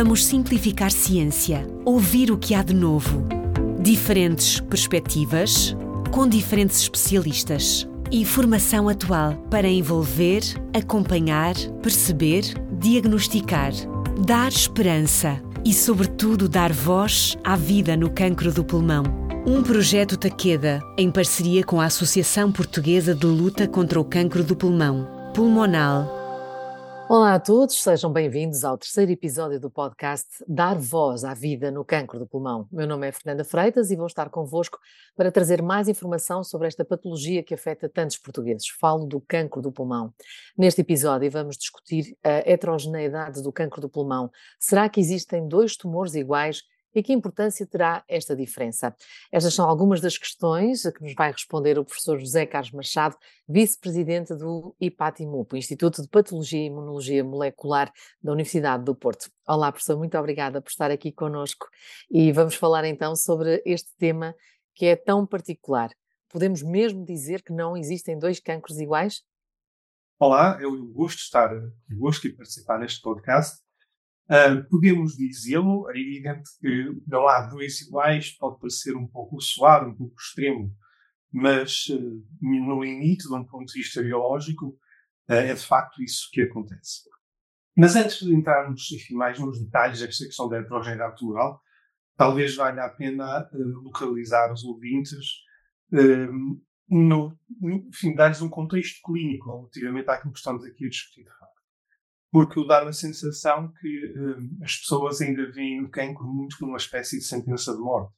Vamos simplificar ciência, ouvir o que há de novo. Diferentes perspectivas, com diferentes especialistas. Informação atual para envolver, acompanhar, perceber, diagnosticar, dar esperança e, sobretudo, dar voz à vida no cancro do pulmão. Um projeto Taqueda, em parceria com a Associação Portuguesa de Luta contra o Cancro do Pulmão, Pulmonal Olá a todos, sejam bem-vindos ao terceiro episódio do podcast Dar Voz à Vida no Cancro do Pulmão. Meu nome é Fernanda Freitas e vou estar convosco para trazer mais informação sobre esta patologia que afeta tantos portugueses. Falo do cancro do pulmão. Neste episódio vamos discutir a heterogeneidade do cancro do pulmão. Será que existem dois tumores iguais e que importância terá esta diferença? Estas são algumas das questões a que nos vai responder o professor José Carlos Machado, vice-presidente do IPATIMUP, Instituto de Patologia e Imunologia Molecular da Universidade do Porto. Olá, professor, muito obrigada por estar aqui conosco e vamos falar então sobre este tema que é tão particular. Podemos mesmo dizer que não existem dois cancros iguais? Olá, eu gosto de estar, gosto de participar neste podcast Uh, podemos dizê-lo, é evidente que não há dois iguais, pode parecer um pouco suave, um pouco extremo, mas uh, no limite, de um ponto de vista biológico, uh, é de facto isso que acontece. Mas antes de entrarmos enfim, mais nos detalhes desta questão da heterogeneidade tumoral, talvez valha a pena localizar os ouvintes no, enfim, dar-lhes um contexto clínico relativamente àquilo que estamos aqui a discutir porque dá uma sensação que um, as pessoas ainda veem o cancro muito como uma espécie de sentença de morte.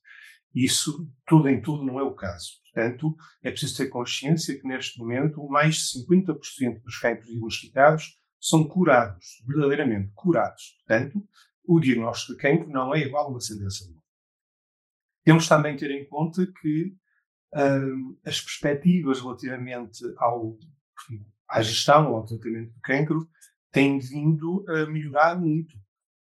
Isso, tudo em tudo, não é o caso. Portanto, é preciso ter consciência que neste momento mais de 50% dos cancros diagnosticados são curados, verdadeiramente curados. Portanto, o diagnóstico de cancro não é igual a uma sentença de morte. Temos também que ter em conta que um, as perspectivas relativamente ao, à gestão ou ao tratamento do cancro tem vindo a melhorar muito.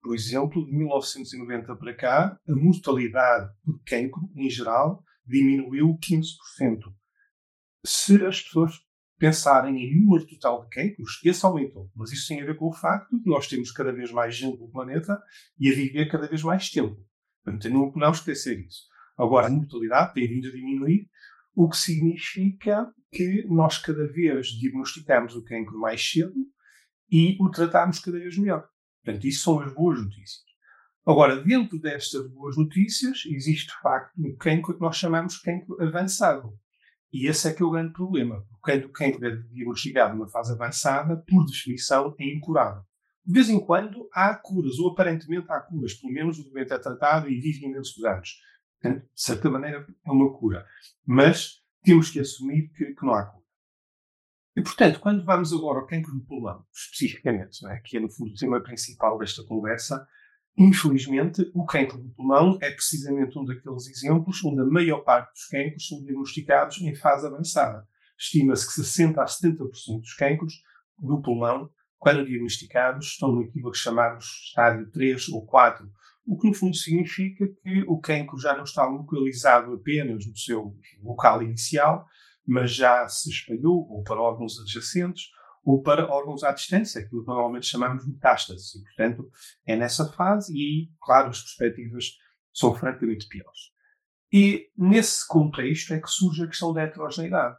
Por exemplo, de 1990 para cá, a mortalidade por cancro, em geral, diminuiu 15%. Se as pessoas pensarem em número total de cancros, esse aumentou. Mas isso tem a ver com o facto de nós temos cada vez mais gente no planeta e a viver cada vez mais tempo. Portanto, não podemos esquecer isso. Agora, a mortalidade tem vindo a diminuir, o que significa que nós cada vez diagnosticamos o cancro mais cedo e o tratarmos cada vez melhor. Portanto, isso são as boas notícias. Agora, dentro destas boas notícias, existe de facto um cancro que nós chamamos de cancro avançado. E esse é que é o grande problema. O cancro é diagnosticado numa fase avançada, por definição, é incurável. De vez em quando há curas, ou aparentemente há curas, pelo menos o doente é tratado e vive imensos anos. Portanto, de certa maneira, é uma cura. Mas temos que assumir que, que não há cura. E, portanto, quando vamos agora ao cancro do pulmão, especificamente, é? que é no fundo o tema principal desta conversa, infelizmente, o cancro do pulmão é precisamente um daqueles exemplos onde a maior parte dos cancros são diagnosticados em fase avançada. Estima-se que 60 a 70% dos cancros do pulmão, quando diagnosticados, estão naquilo que chamamos estádio 3 ou 4, o que no fundo significa que o cancro já não está localizado apenas no seu local inicial, mas já se espalhou ou para órgãos adjacentes ou para órgãos à distância, aquilo que normalmente chamamos de metástases. E, portanto, é nessa fase e aí, claro, as perspectivas são francamente piores. E nesse contexto é que surge a questão da heterogeneidade.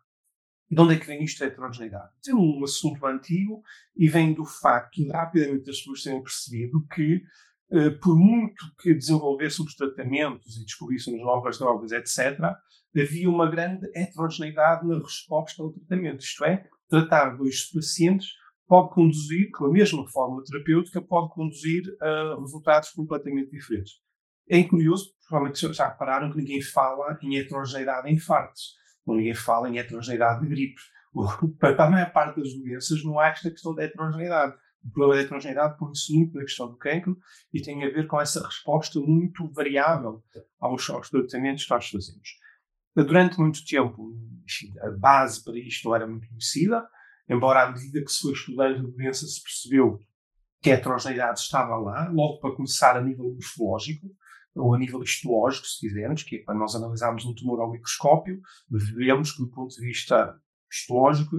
E de onde é que vem isto da heterogeneidade? É um assunto antigo e vem do facto de rapidamente as pessoas terem percebido que, por muito que desenvolvêssemos tratamentos e descobríssemos novas drogas, etc., havia uma grande heterogeneidade na resposta ao tratamento. Isto é, tratar dois pacientes pode conduzir, com a mesma fórmula terapêutica, pode conduzir a resultados completamente diferentes. É curioso, provavelmente já repararam que ninguém fala em heterogeneidade em infartos, ou ninguém fala em heterogeneidade de gripes. Para a maior parte das doenças não há esta questão da heterogeneidade. Da heterogeneidade põe-se muito na questão do cancro e tem a ver com essa resposta muito variável aos, aos tratamentos que nós fazemos. Durante muito tempo, enfim, a base para isto não era muito conhecida, embora à medida que se foi estudando a doença se percebeu que a heterogeneidade estava lá, logo para começar a nível morfológico, ou a nível histológico, se quisermos, que é quando nós analisamos um tumor ao microscópio, vemos que do ponto de vista histológico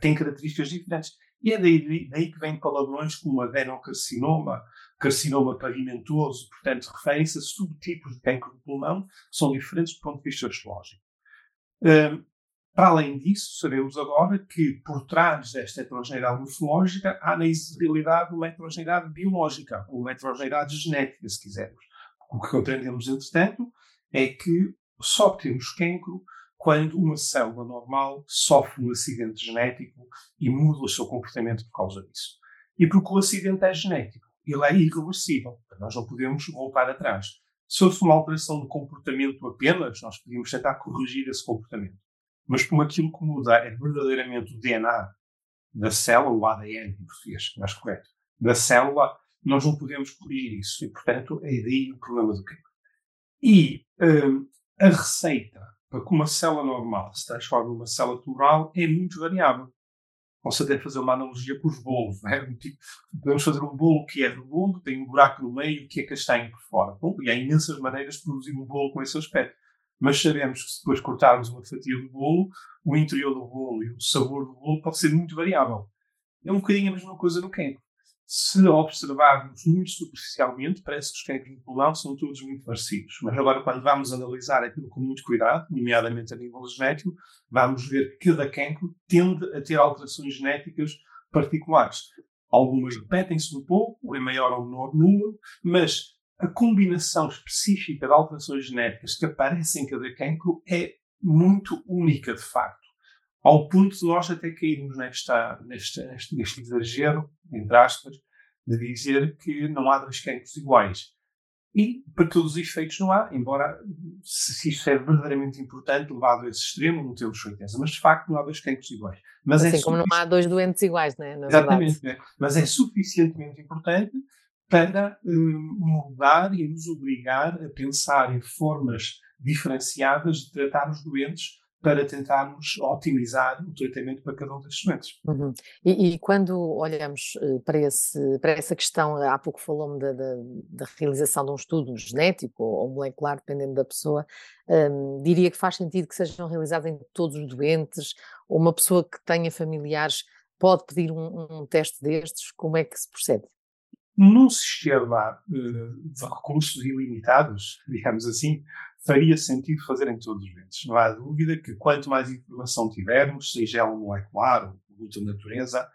tem características diferentes. E é daí, daí que vem palavrões como adenocarcinoma, carcinoma pavimentoso, portanto, referem-se a subtipos de cancro do pulmão que são diferentes do ponto de vista histológico. Um, para além disso, sabemos agora que por trás desta heterogeneidade morfológica há na realidade uma heterogeneidade biológica, uma heterogeneidade genética, se quisermos. O que aprendemos, entretanto, é que só temos cancro quando uma célula normal sofre um acidente genético e muda o seu comportamento por causa disso. E porque o acidente é genético, ele é irreversível, nós não podemos voltar atrás. Se fosse uma alteração de comportamento apenas, nós podíamos tentar corrigir esse comportamento. Mas como aquilo que muda é verdadeiramente o DNA da célula, o ADN em português, mais correto, da célula, nós não podemos corrigir isso. E, portanto, é daí o problema do cancro. E um, a receita para que uma célula normal se transforme numa célula tumoral é muito variável. Até fazer uma analogia com os bolos. É? Tipo, podemos fazer um bolo que é redondo, tem um buraco no meio que é castanho por fora. Bom, e há imensas maneiras de produzir um bolo com esse aspecto. Mas sabemos que se depois cortarmos uma fatia do bolo, o interior do bolo e o sabor do bolo pode ser muito variável. É um bocadinho a mesma coisa no cancro se observarmos muito superficialmente, parece que os cancros de pulmão são todos muito parecidos. Mas agora, quando vamos analisar aquilo com muito cuidado, nomeadamente a nível genético, vamos ver que cada cancro tende a ter alterações genéticas particulares. Algumas repetem-se um pouco, em maior ou menor número, mas a combinação específica de alterações genéticas que aparecem em cada cancro é muito única, de facto ao ponto de nós até cairmos nesta, neste, neste, neste exagero, entre aspas, de dizer que não há dois cancros iguais. E, para todos os efeitos, não há, embora, se isto é verdadeiramente importante, levado a esse extremo, não temos certeza. Mas, de facto, não há dois cancros iguais. Mas assim é como não há dois doentes iguais, não é? Na Exatamente. É. Mas é suficientemente importante para uh, mudar e nos obrigar a pensar em formas diferenciadas de tratar os doentes para tentarmos otimizar o tratamento para cada um desses doentes. Uhum. E, e, quando olhamos eh, para, esse, para essa questão, há pouco falou-me da, da, da, realização de um estudo genético ou molecular, dependendo da pessoa, um, diria que faz sentido que sejam realizados em todos os doentes, ou uma pessoa que tenha familiares pode pedir um, um teste destes, como é que se procede? Num sistema uh, de recursos ilimitados, digamos assim, faria sentido fazer em todos os ventos. Não há dúvida que quanto mais informação tivermos, seja ela molecular ou de outra natureza,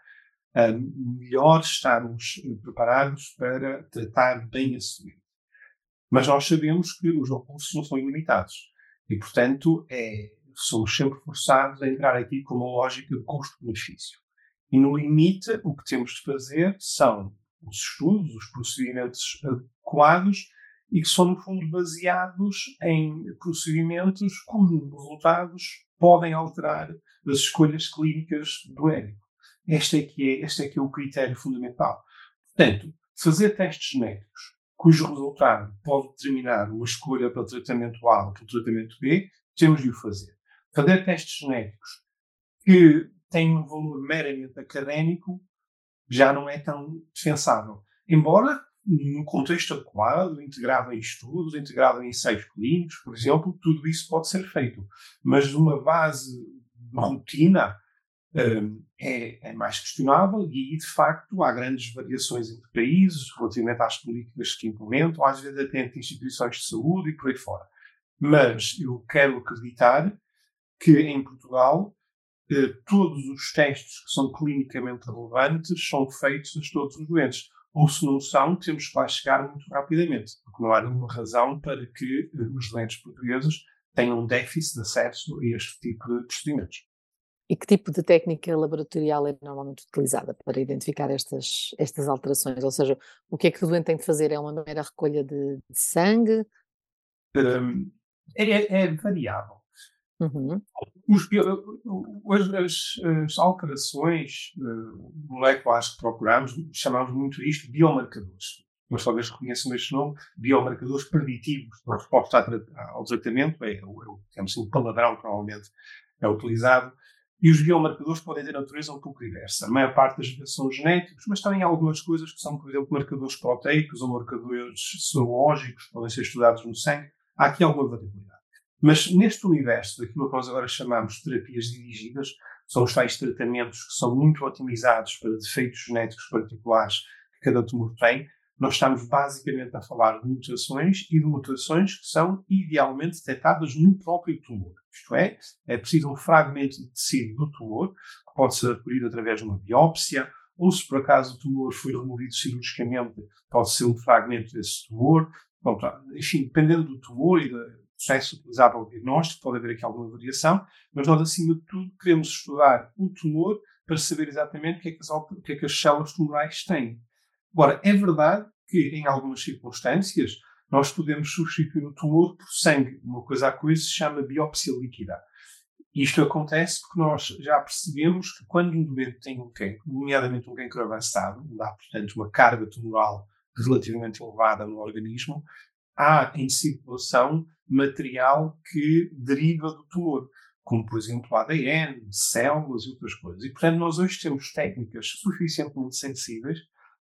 um, melhor estarmos preparados para tratar bem esse doente. Mas nós sabemos que os recursos não são ilimitados e, portanto, é, somos sempre forçados a entrar aqui com uma lógica de custo-benefício. E no limite, o que temos de fazer são os estudos, os procedimentos adequados e que são, no fundo, baseados em procedimentos cujos resultados podem alterar as escolhas clínicas do médico. Este é que é, este é, que é o critério fundamental. Portanto, fazer testes genéticos cujo resultado pode determinar uma escolha para o tratamento A ou para o tratamento B, temos de o fazer. Fazer testes genéticos que têm um valor meramente académico já não é tão defensável. Embora num contexto adequado, integrado em estudos, integrado em ensaios clínicos, por exemplo, tudo isso pode ser feito. Mas uma base de rotina um, é, é, mais questionável e aí, de facto, há grandes variações entre países relativamente às políticas que implementam, às vezes até entre instituições de saúde e por aí fora. Mas eu quero acreditar que em Portugal eh, todos os testes que são clinicamente relevantes são feitos a todos os doentes ou se não são, temos que lá chegar muito rapidamente, porque não há nenhuma razão para que eh, os doentes portugueses tenham um déficit de acesso a este tipo de procedimentos. E que tipo de técnica laboratorial é normalmente utilizada para identificar estas, estas alterações? Ou seja, o que é que o doente tem de fazer? É uma mera recolha de, de sangue? Um, é, é, variável. Uhum. Os, as, as, alterações uh, moleculares que procuramos, chamamos muito isto de biomarcadores. Mas talvez reconheçam este nome, biomarcadores preditivos da resposta ao tratamento, é, é, digamos assim, o palavrão provavelmente é utilizado, e os biomarcadores podem ter natureza um pouco diversa. A maior parte das vezes são genéticos, mas também há algumas coisas que são, por exemplo, marcadores proteicos ou marcadores serológicos, podem ser estudados no sangue. Há aqui alguma variabilidade. Mas neste universo daquilo que nós agora chamamos de terapias dirigidas, são os tais tratamentos que são muito otimizados para defeitos genéticos particulares que cada tumor tem, nós estamos basicamente a falar de mutações e de mutações que são idealmente detectadas no próprio tumor. Isto é, é preciso um fragmento de tecido do tumor, que pode ser recolhido através de uma biópsia, ou se por acaso o tumor foi removido cirurgicamente, pode ser um fragmento desse tumor. Bom, enfim, dependendo do tumor e do processo utilizado ao diagnóstico, pode haver aqui alguma variação, mas nós, acima de tudo, queremos estudar o tumor para saber exatamente o que é que as, o que é que as células tumorais têm. Agora, é verdade que, em algumas circunstâncias, nós podemos substituir o tumor por sangue. Uma coisa a coisa se chama biópsia líquida. Isto acontece porque nós já percebemos que quando um doente tem um cancro, nomeadamente um cancro avançado, onde há, portanto, uma carga tumoral relativamente elevada no organismo, há em circulação material que deriva do tumor, como, por exemplo, ADN, células e outras coisas. E, portanto, nós hoje temos técnicas suficientemente sensíveis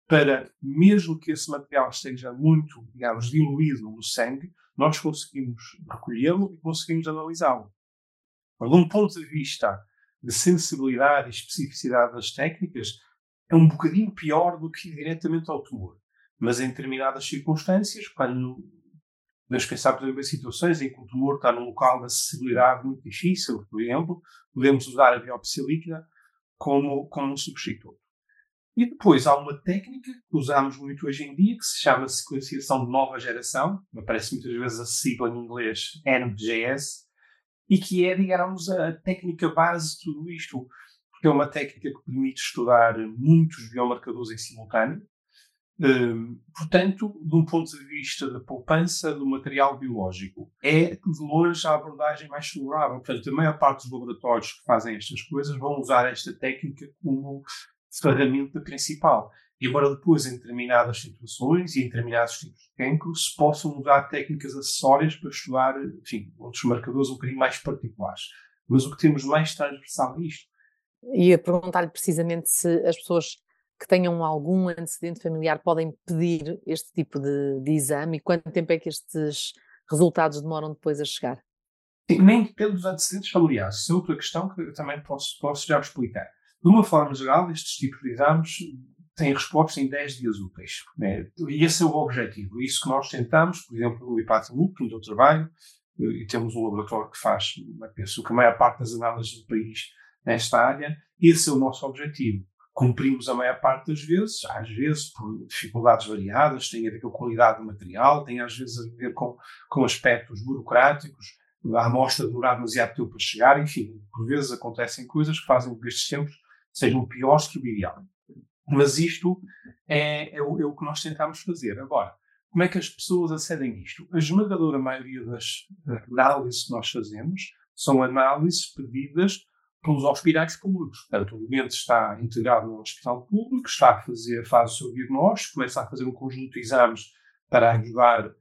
para, mesmo que esse material esteja muito, digamos, diluído no sangue, nós conseguimos recolhê-lo e conseguimos analisá-lo. De um ponto de vista de sensibilidade e especificidade das técnicas, é um bocadinho pior do que ir diretamente ao tumor. Mas em determinadas circunstâncias, quando nós pensamos, por exemplo, em situações em que o tumor está num local de acessibilidade muito difícil, por exemplo, podemos usar a biópsia líquida como, como um substituto. E depois há uma técnica que usamos muito hoje em dia, que se chama sequenciação de nova geração, aparece muitas vezes a sigla em inglês NGS, e que é, digamos, a técnica base de tudo isto, porque é uma técnica que permite estudar muitos biomarcadores em simultâneo. Portanto, de um ponto de vista da poupança do material biológico, é de longe a abordagem mais favorável. Portanto, a maior parte dos laboratórios que fazem estas coisas vão usar esta técnica como ferramenta principal. Embora depois, em determinadas situações e em determinados tipos de cancro, se possam usar técnicas acessórias para estudar, enfim, outros marcadores um bocadinho mais particulares. Mas o que temos mais transversal é isto. Ia perguntar-lhe precisamente se as pessoas que tenham algum antecedente familiar podem pedir este tipo de, de exame e quanto tempo é que estes resultados demoram depois a chegar? Sim, nem depende dos antecedentes familiares. Isso é outra questão que eu também posso, posso já explicar. De uma forma geral, estes tipos de exames têm resposta em 10 dias úteis. Né? E esse é o objetivo. Isso que nós tentamos, por exemplo, no IPATMUC, no meu trabalho, eh, e temos um laboratório que faz, penso que a maior parte das análises do país nesta área, esse é o nosso objetivo. Cumprimos a maior parte das vezes, às vezes por dificuldades variadas, tem a ver com a qualidade do material, tem às vezes a ver com, com aspectos burocráticos, a amostra demorar demasiado tempo para chegar, enfim, por vezes acontecem coisas que fazem com que estes tempos sejam piores que o ideal. Mas isto é, é, o, é, o, que nós tentamos fazer. Agora, como é que as pessoas acedem a isto? A esmagadora maioria das análises que nós fazemos são análises pedidas pelos hospitais públicos. Portanto, o doente está integrado no hospital público, está a fazer, faz o seu diagnóstico, começa a fazer um conjunto de exames para ajudar uh,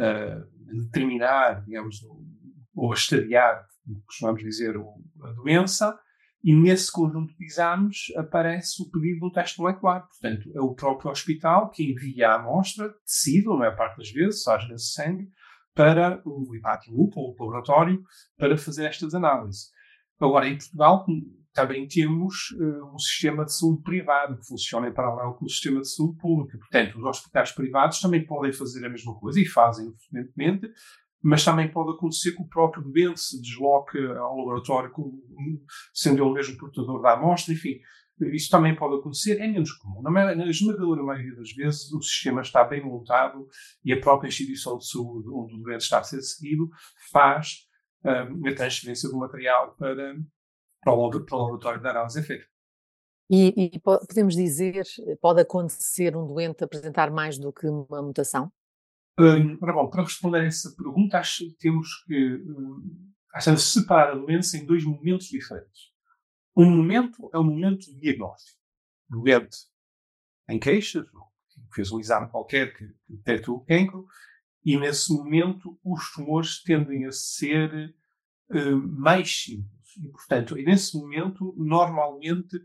a determinar, digamos, ou a estadiar, costumamos dizer, a doença, e nesse conjunto de exames aparece o pedido de um teste molecular. Portanto, é o próprio hospital que envia a amostra, tecido, a maior parte das vezes, às vezes sangue, para o IPATIMUP, ou o laboratório, para fazer estas análises. Agora, em Portugal, também temos uh, um sistema de saúde privado que funciona em paralelo com o sistema de saúde público. Portanto, os hospitais privados também podem fazer a mesma coisa e fazem frequentemente, mas também pode acontecer que o próprio doente se desloque ao laboratório, sendo ele mesmo portador da amostra, enfim, isso também pode acontecer, é menos comum. Na, na esmagadora maioria das vezes, o sistema está bem montado e a própria instituição de saúde onde o doente está a ser seguido faz um, a transferência do material para, para, o, para o laboratório de análise efetiva. E, e podemos dizer, pode acontecer um doente apresentar mais do que uma mutação? Ora bom, para responder a essa pergunta, acho que temos que acho separar a doença em dois momentos diferentes. Um momento é o momento de diagnóstico. O doente em queixas, fez um exame qualquer que detectou o cancro, e nesse momento os tumores tendem a ser uh, mais simples. E, portanto, nesse momento, normalmente,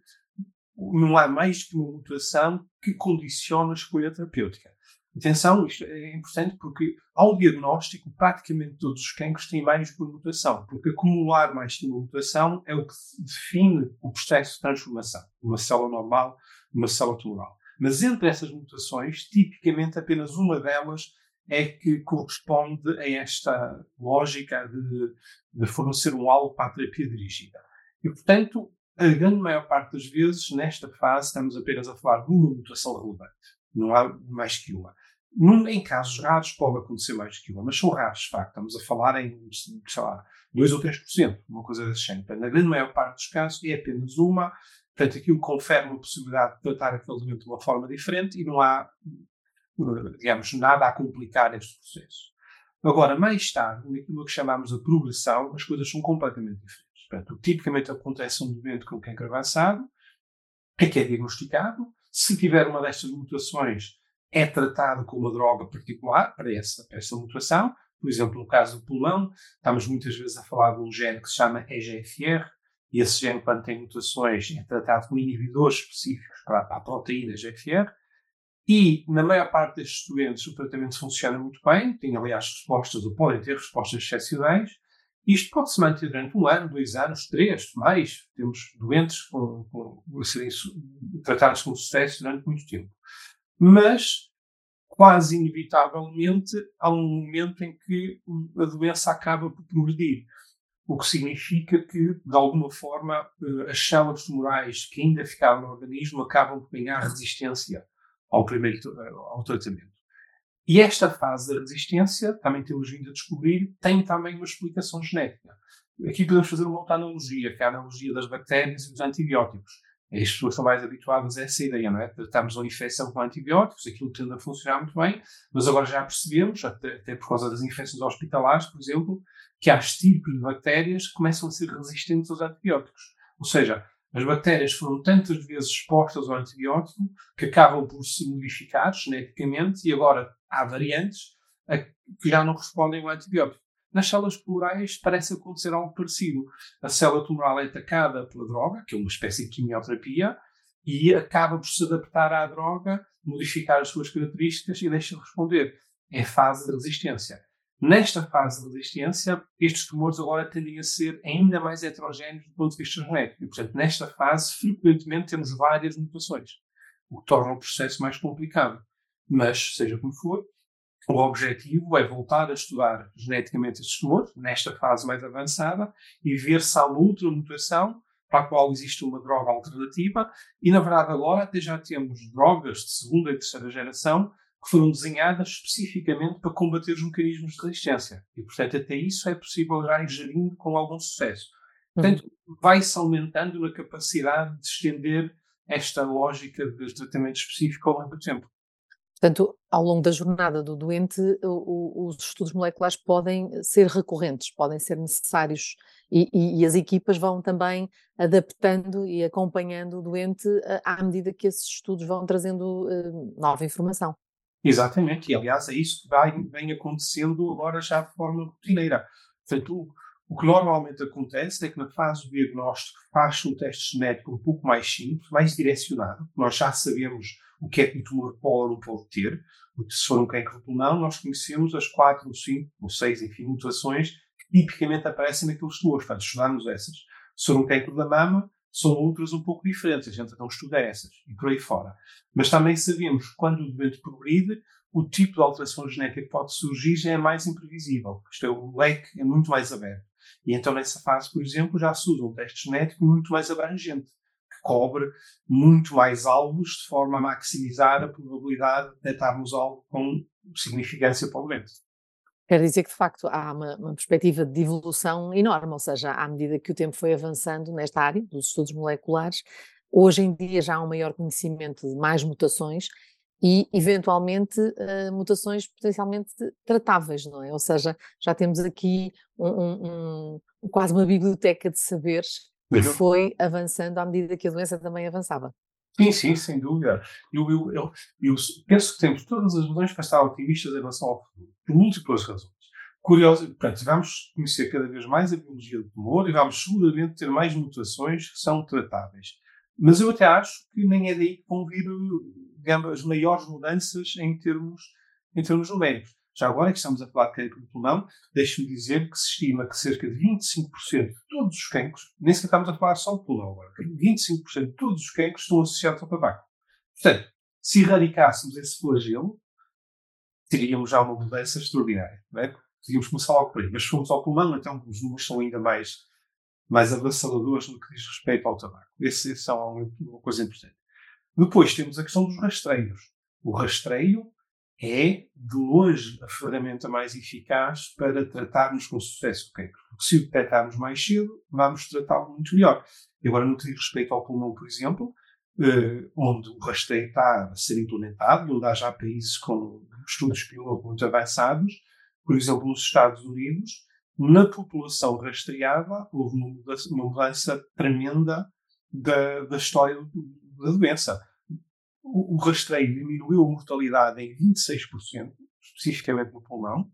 não há mais que uma mutação que condiciona a escolha terapêutica. Atenção, isto é importante porque ao diagnóstico, praticamente todos os cancros têm mais de uma mutação, porque acumular mais de uma mutação é o que define o processo de transformação uma célula normal numa célula tumoral. Mas entre essas mutações, tipicamente apenas uma delas é que corresponde a esta lógica de, de fornecer um alvo para a terapia dirigida. E, portanto, a grande maior parte das vezes, nesta fase, estamos apenas a falar de uma mutação relevante. Não há mais que uma. Em casos raros pode acontecer mais que uma, mas são raros, de facto. Estamos a falar em, sei lá, 2 ou 3%, uma coisa desse género. Na grande maior parte dos casos é apenas uma, portanto aquilo confere uma possibilidade de tratar aquele doente de uma forma diferente e não há, digamos, nada a complicar este processo. Agora, mais tarde, naquilo que chamamos de progressão, as coisas são completamente diferentes. Portanto, o que tipicamente acontece a um doente com cancro avançado é que é diagnosticado, se tiver uma destas mutações, é tratado com uma droga particular para essa, para essa mutação. Por exemplo, no caso do pulmão, estamos muitas vezes a falar de um gene que se chama EGFR, e esse gene, quando tem mutações, é tratado com inibidores específicos para, para a proteína EGFR. E, na maior parte destes doentes, o tratamento funciona muito bem, tem, aliás, respostas, ou podem ter respostas excepcionais. Isto pode se manter durante um ano, dois anos, três, mais. Temos doentes com, com, a serem tratados com sucesso durante muito tempo mas quase inevitavelmente há um momento em que a doença acaba por progredir. O que significa que, de alguma forma, eh, as células tumorais que ainda ficavam no organismo acabam por ganhar resistência ao primeiro eh, ao tratamento. E esta fase da resistência, também temos vindo a descobrir, tem também uma explicação genética. Aqui podemos fazer uma outra analogia, que é a analogia das bactérias e dos antibióticos. As pessoas estão mais habituadas a essa ideia, não é? Tratamos uma infecção com antibióticos, aquilo tende a funcionar muito bem, mas agora já percebemos, até, até por causa das infecções hospitalares, por exemplo, que há tipos de bactérias que começam a ser resistentes aos antibióticos. Ou seja, as bactérias foram tantas vezes expostas ao antibiótico que acabam por se modificar geneticamente e agora há variantes que já não respondem ao antibiótico. Nas células tumorais parece acontecer algo parecido. A célula tumoral é atacada pela droga, que é uma espécie de quimioterapia, e acaba por se adaptar à droga, modificar as suas características e deixa de responder. É fase de resistência. Nesta fase de resistência, estes tumores agora tendem a ser ainda mais heterogéneos do ponto de vista genético. E, portanto, nesta fase, frequentemente temos várias mutações, o que torna o processo mais complicado. Mas, seja como for, o objetivo é voltar a estudar geneticamente estes tumores, nesta fase mais avançada, e ver se há outra mutação para a qual existe uma droga alternativa. E, na verdade, agora até já temos drogas de segunda e terceira geração que foram desenhadas especificamente para combater os mecanismos de resistência. E, portanto, até isso é possível já ir gerindo com algum sucesso. Portanto, uhum. vai-se aumentando na capacidade de estender esta lógica de tratamento específico ao longo do tempo. Portanto, ao longo da jornada do doente, o, o, os estudos moleculares podem ser recorrentes, podem ser necessários e, e, e, as equipas vão também adaptando e acompanhando o doente à medida que esses estudos vão trazendo uh, nova informação. Exatamente, e aliás é isso que vai, vem acontecendo agora já de forma rotineira. Portanto, o, que normalmente acontece é que na fase do diagnóstico faz-se um teste genético um pouco mais simples, mais direcionado. Nós já sabemos o que é que o tumor pode ou pode ter. Porque se for um cancro pulmão, nós conhecemos as quatro, ou cinco, ou seis, enfim, mutações que tipicamente aparecem naqueles tumores. Portanto, estudamos essas. Se for um cancro da mama, são outras um pouco diferentes. A gente não estuda essas e por aí fora. Mas também sabemos que quando o doente progride, o tipo de alteração genética que pode surgir já é mais imprevisível. Isto é, o leque é muito mais aberto. E então, nessa fase, por exemplo, já se usa um teste genético muito mais abrangente cobre muito mais alvos de forma a maximizar a probabilidade de detectarmos algo com significância para o doente. Quer dizer que, de facto, há uma, uma, perspectiva de evolução enorme, ou seja, à medida que o tempo foi avançando nesta área dos estudos moleculares, hoje em dia já há um maior conhecimento de mais mutações e, eventualmente, uh, mutações potencialmente tratáveis, não é? Ou seja, já temos aqui um, um, um, quase uma biblioteca de saberes e foi avançando à medida que a doença também avançava. Sim, sim, sem dúvida. Eu, eu, eu, eu penso que temos todas as razões para estar otimistas em relação ao futuro, por múltiplas razões. Curioso, portanto, vamos conhecer cada vez mais a biologia do tumor e vamos seguramente ter mais mutações que são tratáveis. Mas eu até acho que nem é daí que vão vir digamos, as maiores mudanças em termos em termos numéricos. Já agora que estamos a falar de cancro do pulmão, deixe-me dizer que se estima que cerca de 25% de todos os cancros, nem sequer estamos a falar só do pulmão agora, 25% de todos os cancros estão associados ao tabaco. Portanto, se erradicássemos esse flagelo, teríamos já uma mudança extraordinária. Não é? Podíamos começar logo por aí. Mas se formos ao pulmão, então os números são ainda mais, mais avassaladores no que diz respeito ao tabaco. Esse é uma coisa importante. Depois temos a questão dos rastreios. O rastreio é, de longe, a ferramenta mais eficaz para tratarmos com sucesso o cancro. Porque se o detectarmos mais cedo, vamos tratá-lo muito melhor. E agora, no que diz respeito ao pulmão, por exemplo, eh, onde o rastreio está a ser implementado, onde há já países com estudos muito avançados, por exemplo, nos Estados Unidos, na população rastreada houve uma mudança, uma mudança tremenda da, da história da doença. O, rastreio diminuiu a mortalidade em 26%, especificamente no pulmão,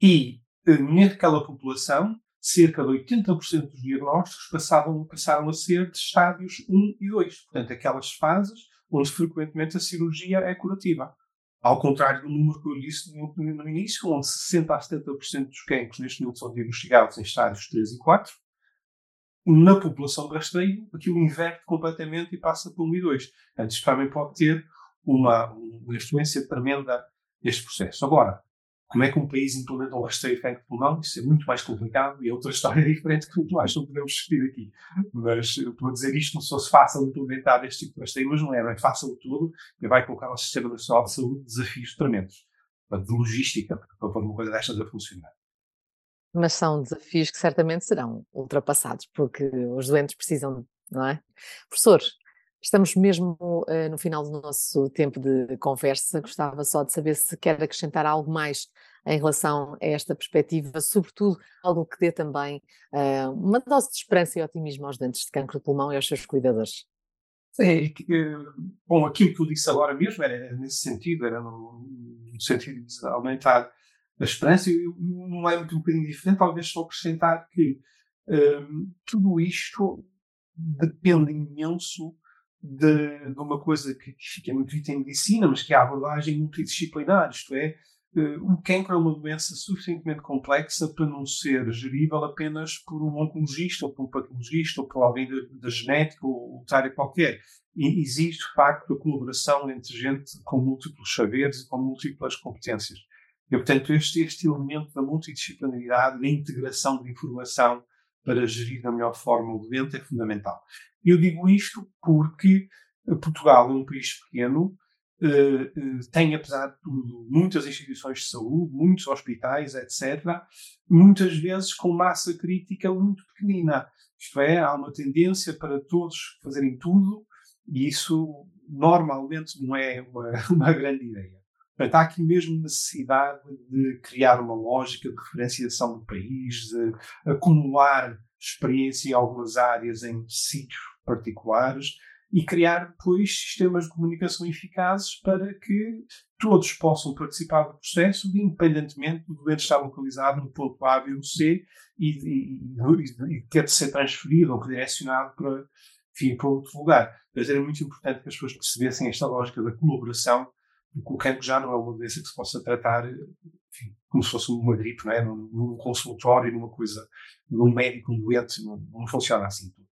e eh, naquela população cerca de 80% dos diagnósticos passaram, passaram a ser de estádios 1 e 2. Portanto, aquelas fases onde frequentemente a cirurgia é curativa. Ao contrário do número que eu disse no, no início, onde 60% a 70% dos cancros neste momento são diagnosticados em estádios 3 e 4, na população rastreio, aquilo inverte completamente e passa para 1 e 2. Portanto, isto também pode ter uma, uma influência tremenda neste processo. Agora, como é que um país implementa um rastreio de pulmão? Isso é muito mais complicado e é outra história diferente que muito mais não podemos discutir aqui. Mas eu estou a dizer isto não se fosse fácil implementar este tipo de rastreio, mas não é, não é fácil tudo e vai colocar ao Sistema Nacional de Saúde desafios tremendos de logística para pôr uma coisa destas a funcionar. Mas são desafios que certamente serão ultrapassados, porque os doentes precisam, não é? Professor, Estamos mesmo uh, no final do nosso tempo de conversa. Gostava só de saber se quer acrescentar algo mais em relação a esta perspectiva, sobretudo algo que dê também uh, uma dose de esperança e otimismo aos dentes de cancro de pulmão e aos seus cuidadores. Sim, bom, aquilo que eu disse agora mesmo era nesse sentido, era no, no sentido de aumentar a esperança, e não é muito um bocadinho diferente, talvez só acrescentar que um, tudo isto depende imenso de, de uma coisa que, que é muito dita em medicina, mas que é a abordagem multidisciplinar, isto é, uh, o cancro é uma doença suficientemente complexa para não ser gerível apenas por um oncologista, ou por um patologista, ou por alguém da genética, ou de área qualquer. E existe, de facto, a colaboração entre gente com múltiplos saberes e com múltiplas competências. E, portanto, este, este elemento da multidisciplinaridade, da integração de informação para gerir da melhor forma o doente é fundamental. Eu digo isto porque eh, Portugal é um país pequeno, eh, eh, tem, apesar de tudo, muitas instituições de saúde, muitos hospitais, etc., muitas vezes com massa crítica muito pequenina. Isto é, há uma tendência para todos fazerem tudo e isso normalmente não é uma, uma grande ideia. Portanto, há aqui mesmo necessidade de criar uma lógica de referenciação do país, de acumular experiência em algumas áreas, em sítios particulares e criar depois sistemas de comunicação eficazes para que todos possam participar do processo, independentemente do doente estar localizado no ponto A, B ou C e, e, e, ter de ser transferido ou redirecionado para, enfim, para outro lugar. Mas era muito importante que as pessoas percebessem esta lógica da colaboração, o cancro já não é uma doença que se possa tratar enfim, como se fosse uma gripe, não é? num, num consultório, numa coisa, num médico, um doente, não, não funciona assim tudo.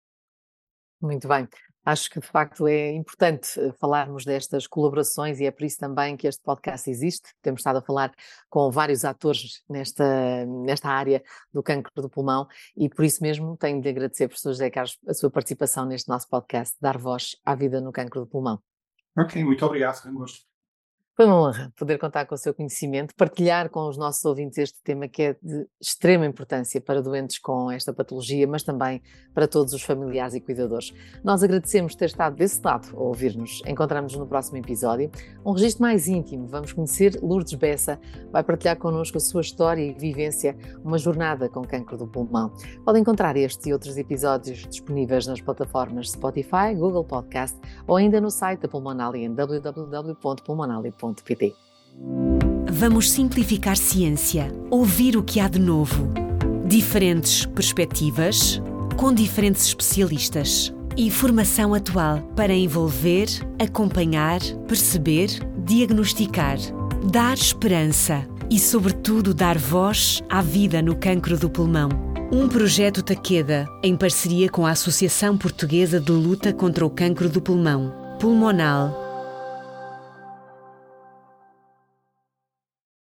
Muito bem. Acho que de facto é importante eh, falarmos destas colaborações e é por isso também que este podcast existe. Temos estado a falar com vários atores nesta, nesta área do cancro do pulmão e por isso mesmo tenho de agradecer, professor José Carlos, a sua participação neste nosso podcast, Dar Voz à Vida no Cancro do Pulmão. Ok, muito obrigado, foi um gosto. Foi uma honra poder contar com o seu conhecimento, partilhar com os nossos ouvintes este tema que é de extrema importância para doentes com esta patologia, mas também para todos os familiares e cuidadores. Nós agradecemos ter estado desse lado a ouvir-nos. Encontramos-nos no próximo episódio. Um registro mais íntimo. Vamos conhecer Lourdes Bessa, vai partilhar connosco a sua história e vivência, uma jornada com cancro do pulmão. Pode encontrar este e outros episódios disponíveis nas plataformas Spotify, Google Podcast ou ainda no site da Pulmonali em www.pulmonali.com Vamos simplificar ciência, ouvir o que há de novo. Diferentes perspectivas, com diferentes especialistas. E formação atual para envolver, acompanhar, perceber, diagnosticar dar esperança e, sobretudo, dar voz à vida no cancro do pulmão. Um projeto Taqueda, em parceria com a Associação Portuguesa de Luta contra o Cancro do Pulmão, Pulmonal